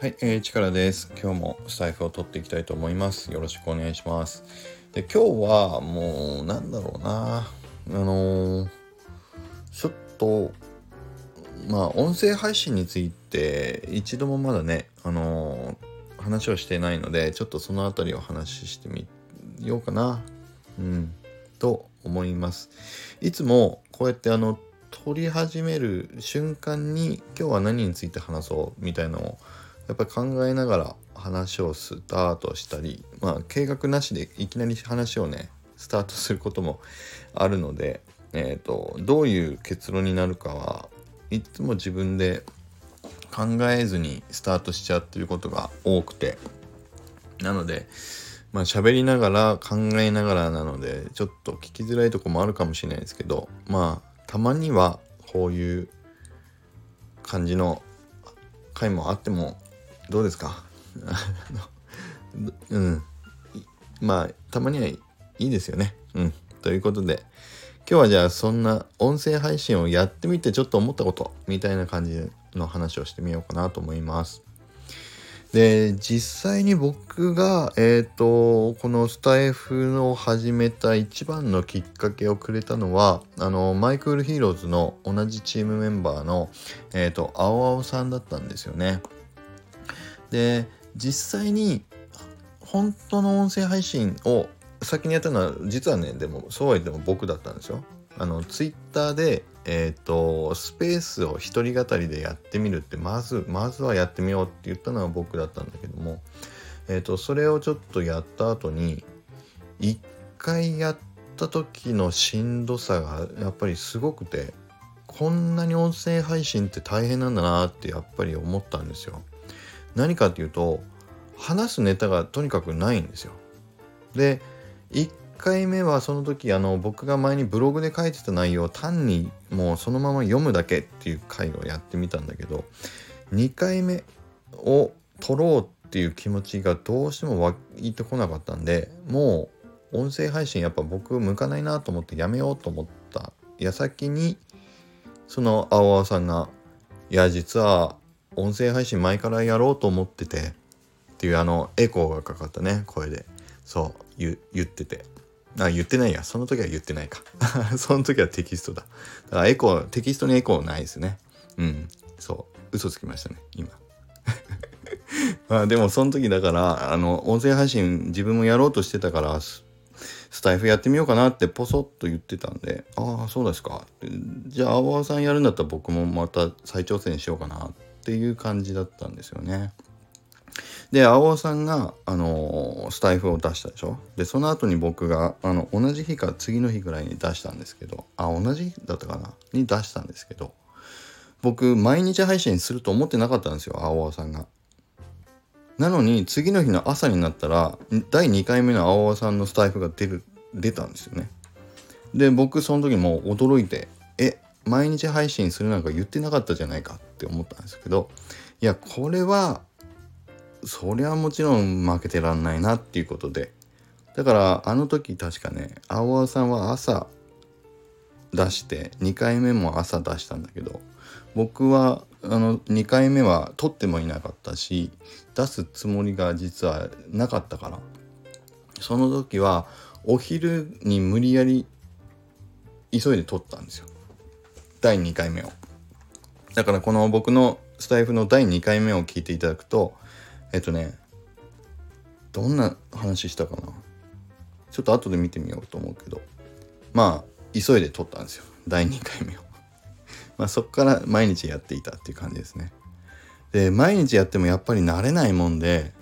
はい、えー、力です。今日もスタイフを取っていきたいと思います。よろしくお願いします。で、今日はもう、なんだろうな。あのー、ちょっと、まあ、音声配信について、一度もまだね、あのー、話をしてないので、ちょっとそのあたりを話してみようかな。うん、と思います。いつも、こうやってあの、撮り始める瞬間に今日は何について話そうみたいなのをやっぱり考えながら話をスタートしたりまあ計画なしでいきなり話をねスタートすることもあるので、えーと、どういう結論になるかはいつも自分で考えずにスタートしちゃうっていうことが多くてなのでまあ喋りながら考えながらなのでちょっと聞きづらいとこもあるかもしれないですけどまあたまにはこういう感じの回もあってもどうですか？うん。まあたまにはいいですよね。うん。ということで今日はじゃあそんな音声配信をやってみてちょっと思ったことみたいな感じの話をしてみようかなと思います。で実際に僕がえっ、ー、とこのスタエフを始めた一番のきっかけをくれたのはあの My Crypto Heroes の同じチームメンバーのえっ、ー、と青青さんだったんですよね。で実際に本当の音声配信を先にやったのは実はねでもそうは言っても僕だったんですよあのツイッターでえ、ー、とスペースを一人語りでやってみるってまずまずはやってみようって言ったのは僕だったんだけどもえ、ー、とそれをちょっとやった後に一回やった時のしんどさがやっぱりすごくてこんなに音声配信って大変なんだなってやっぱり思ったんですよ。何かっていうと話すネタがとにかくないんですよ。で1回目はその時あの僕が前にブログで書いてた内容を単にもうそのまま読むだけっていう回をやってみたんだけど2回目を撮ろうっていう気持ちがどうしても湧いてこなかったんでもう音声配信やっぱ僕向かないなと思ってやめようと思った矢先にその青々さんが「いや実は音声配信前からやろうと思っててっていうあのエコーがかかったね声で。そう言ってて。あ言ってないや。その時は言ってないか。その時はテキストだ。だからエコーテキストにエコーないですね。うん。そう。嘘つきましたね今。まあでもその時だからあの音声配信自分もやろうとしてたからスタイフやってみようかなってポソッと言ってたんでああそうですか。じゃあ青々さんやるんだったら僕もまた再挑戦しようかな。っっていう感じだったんですよね。で青尾さんが、あのー、スタイフを出したでしょ？でその後に僕があの同じ日か次の日ぐらいに出したんですけどあ同じ日だったかな？に出したんですけど僕毎日配信すると思ってなかったんですよ青尾さんが。なのに次の日の朝になったら第2回目の青尾さんのスタイフが出る出たんですよね。で僕その時も驚いて毎日配信するなんか言ってなかったじゃないかって思ったんですけどいやこれはそりゃもちろん負けてらんないなっていうことで。だからあの時確かね青青さんは朝出して2回目も朝出したんだけど僕はあの2回目は撮ってもいなかったし出すつもりが実はなかったからその時はお昼に無理やり急いで撮ったんですよ。第2回目を。だからこの僕のスタイフの第2回目を聞いていただくと、えっとね、どんな話したかなちょっと後で見てみようと思うけど、まあ、急いで撮ったんですよ。第2回目を。まあそこから毎日やっていたっていう感じですね。で、毎日やってもやっぱり慣れないもんで、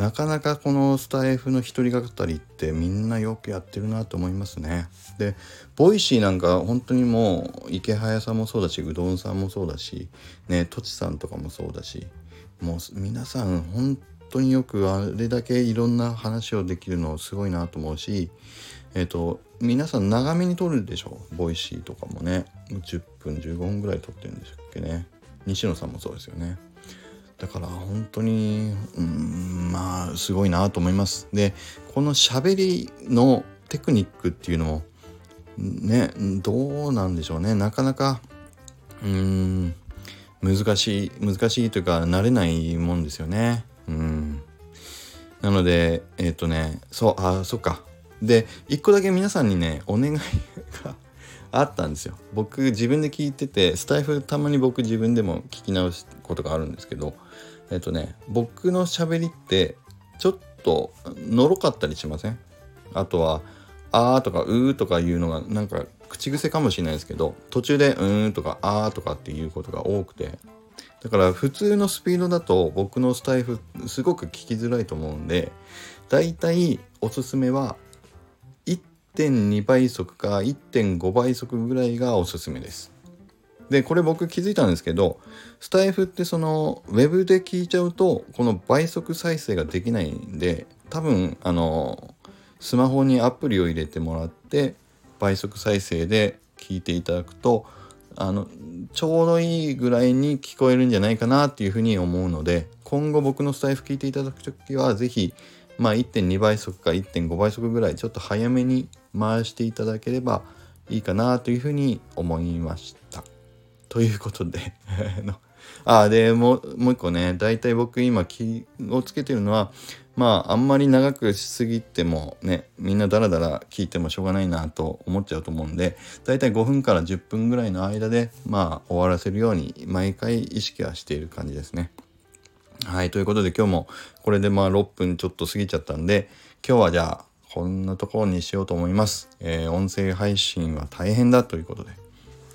なかなかこのスタエフの一人語りってみんなよくやってるなと思いますね。で、 Voicy なんか本当にもうイケハヤさんもそうだし、うどんさんもそうだし、ね、とちさんとかもそうだし、もう皆さん本当によくあれだけいろんな話をできるのすごいなと思うし、えっ、ー、と、皆さん長めに撮るでしょ？ Voicy とかもね。10分、15分ぐらい撮ってるんでしたっけね。西野さんもそうですよね。だから本当にうんまあすごいなと思います。でこの喋りのテクニックっていうのもねどうなんでしょうね。なかなかうん難しい難しいというか慣れないもんですよね。うん。なのでえっ、ー、とねそうあそっか。で一個だけ皆さんにねお願いがあったんですよ。僕自分で聞いててスタイフたまに僕自分でも聞き直すことがあるんですけどえっとね僕の喋りってちょっとのろかったりしません？あとは「あ」とか「うー」とかいうのがなんか口癖かもしれないですけど途中で「うーん」とか「あー」とかっていうことが多くて。だから普通のスピードだと僕のスタイフすごく聞きづらいと思うんでだいたいおすすめは1.2倍速か1.5倍速ぐらいがおすすめです。でこれ僕気づいたんですけどスタイフってそのウェブで聞いちゃうとこの倍速再生ができないんで多分あのスマホにアプリを入れてもらって倍速再生で聞いていただくとあのちょうどいいぐらいに聞こえるんじゃないかなっていうふうに思うので今後僕のスタイフ聞いていただく時は是非まあ1.2倍速か1.5倍速ぐらいちょっと早めに回していただければいいかなというふうに思いました。ということで あでもうもう一個ね大体僕今気をつけてるのはまああんまり長くしすぎてもねみんなダラダラ聞いてもしょうがないなと思っちゃうと思うんで大体5分から10分ぐらいの間でまあ終わらせるように毎回意識はしている感じですね。はいということで今日もこれでまあ6分ちょっと過ぎちゃったんで今日はじゃあこんなところにしようと思います。えー、音声配信は大変だということで。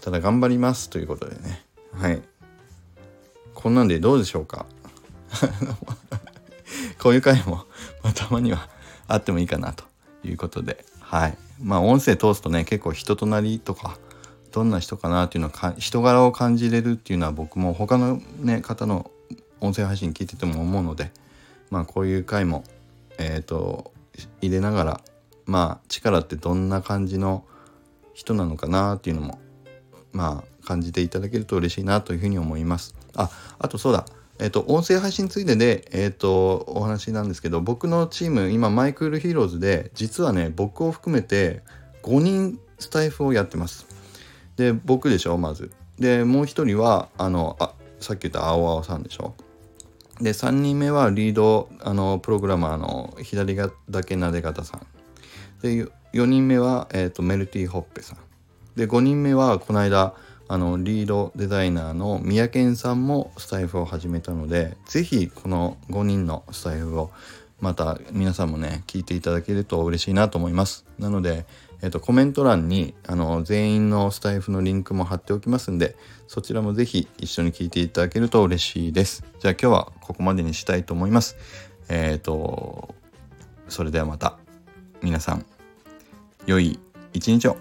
ただ頑張りますということでね。はい。こんなんでどうでしょうか？こういう回も、まあ、たまにはあってもいいかなということで。はい。まあ音声通すとね、結構人となりとか、どんな人かなっていうのを人柄を感じれるっていうのは僕も他のね、方の音声配信聞いてても思うので、まあこういう回も、えっ、ー、と、入れながらまあ力ってどんな感じの人なのかなっていうのもまあ感じていただけると嬉しいなというふうに思います。ああとそうだえっ、ー、と音声配信ついででえっ、ー、とお話なんですけど僕のチーム今マイクールヒーローズで実はね僕を含めて5人スタイフをやってます。で僕でしょまず。でもう一人はあのあさっき言った青青さんでしょで3人目はリードあのプログラマーの左だけなで方さん。で4人目は、えーと、メルティーホッペさん。で5人目はこの間あのリードデザイナーの三宅さんもスタイフを始めたので是非この5人のスタイフをまた皆さんもね聞いていただけると嬉しいなと思います。なのでえっ、と、コメント欄にあの全員のスタイフのリンクも貼っておきますんで、そちらもぜひ一緒に聞いていただけると嬉しいです。じゃあ今日はここまでにしたいと思います。えっ、ー、と、それではまた皆さん、良い一日を。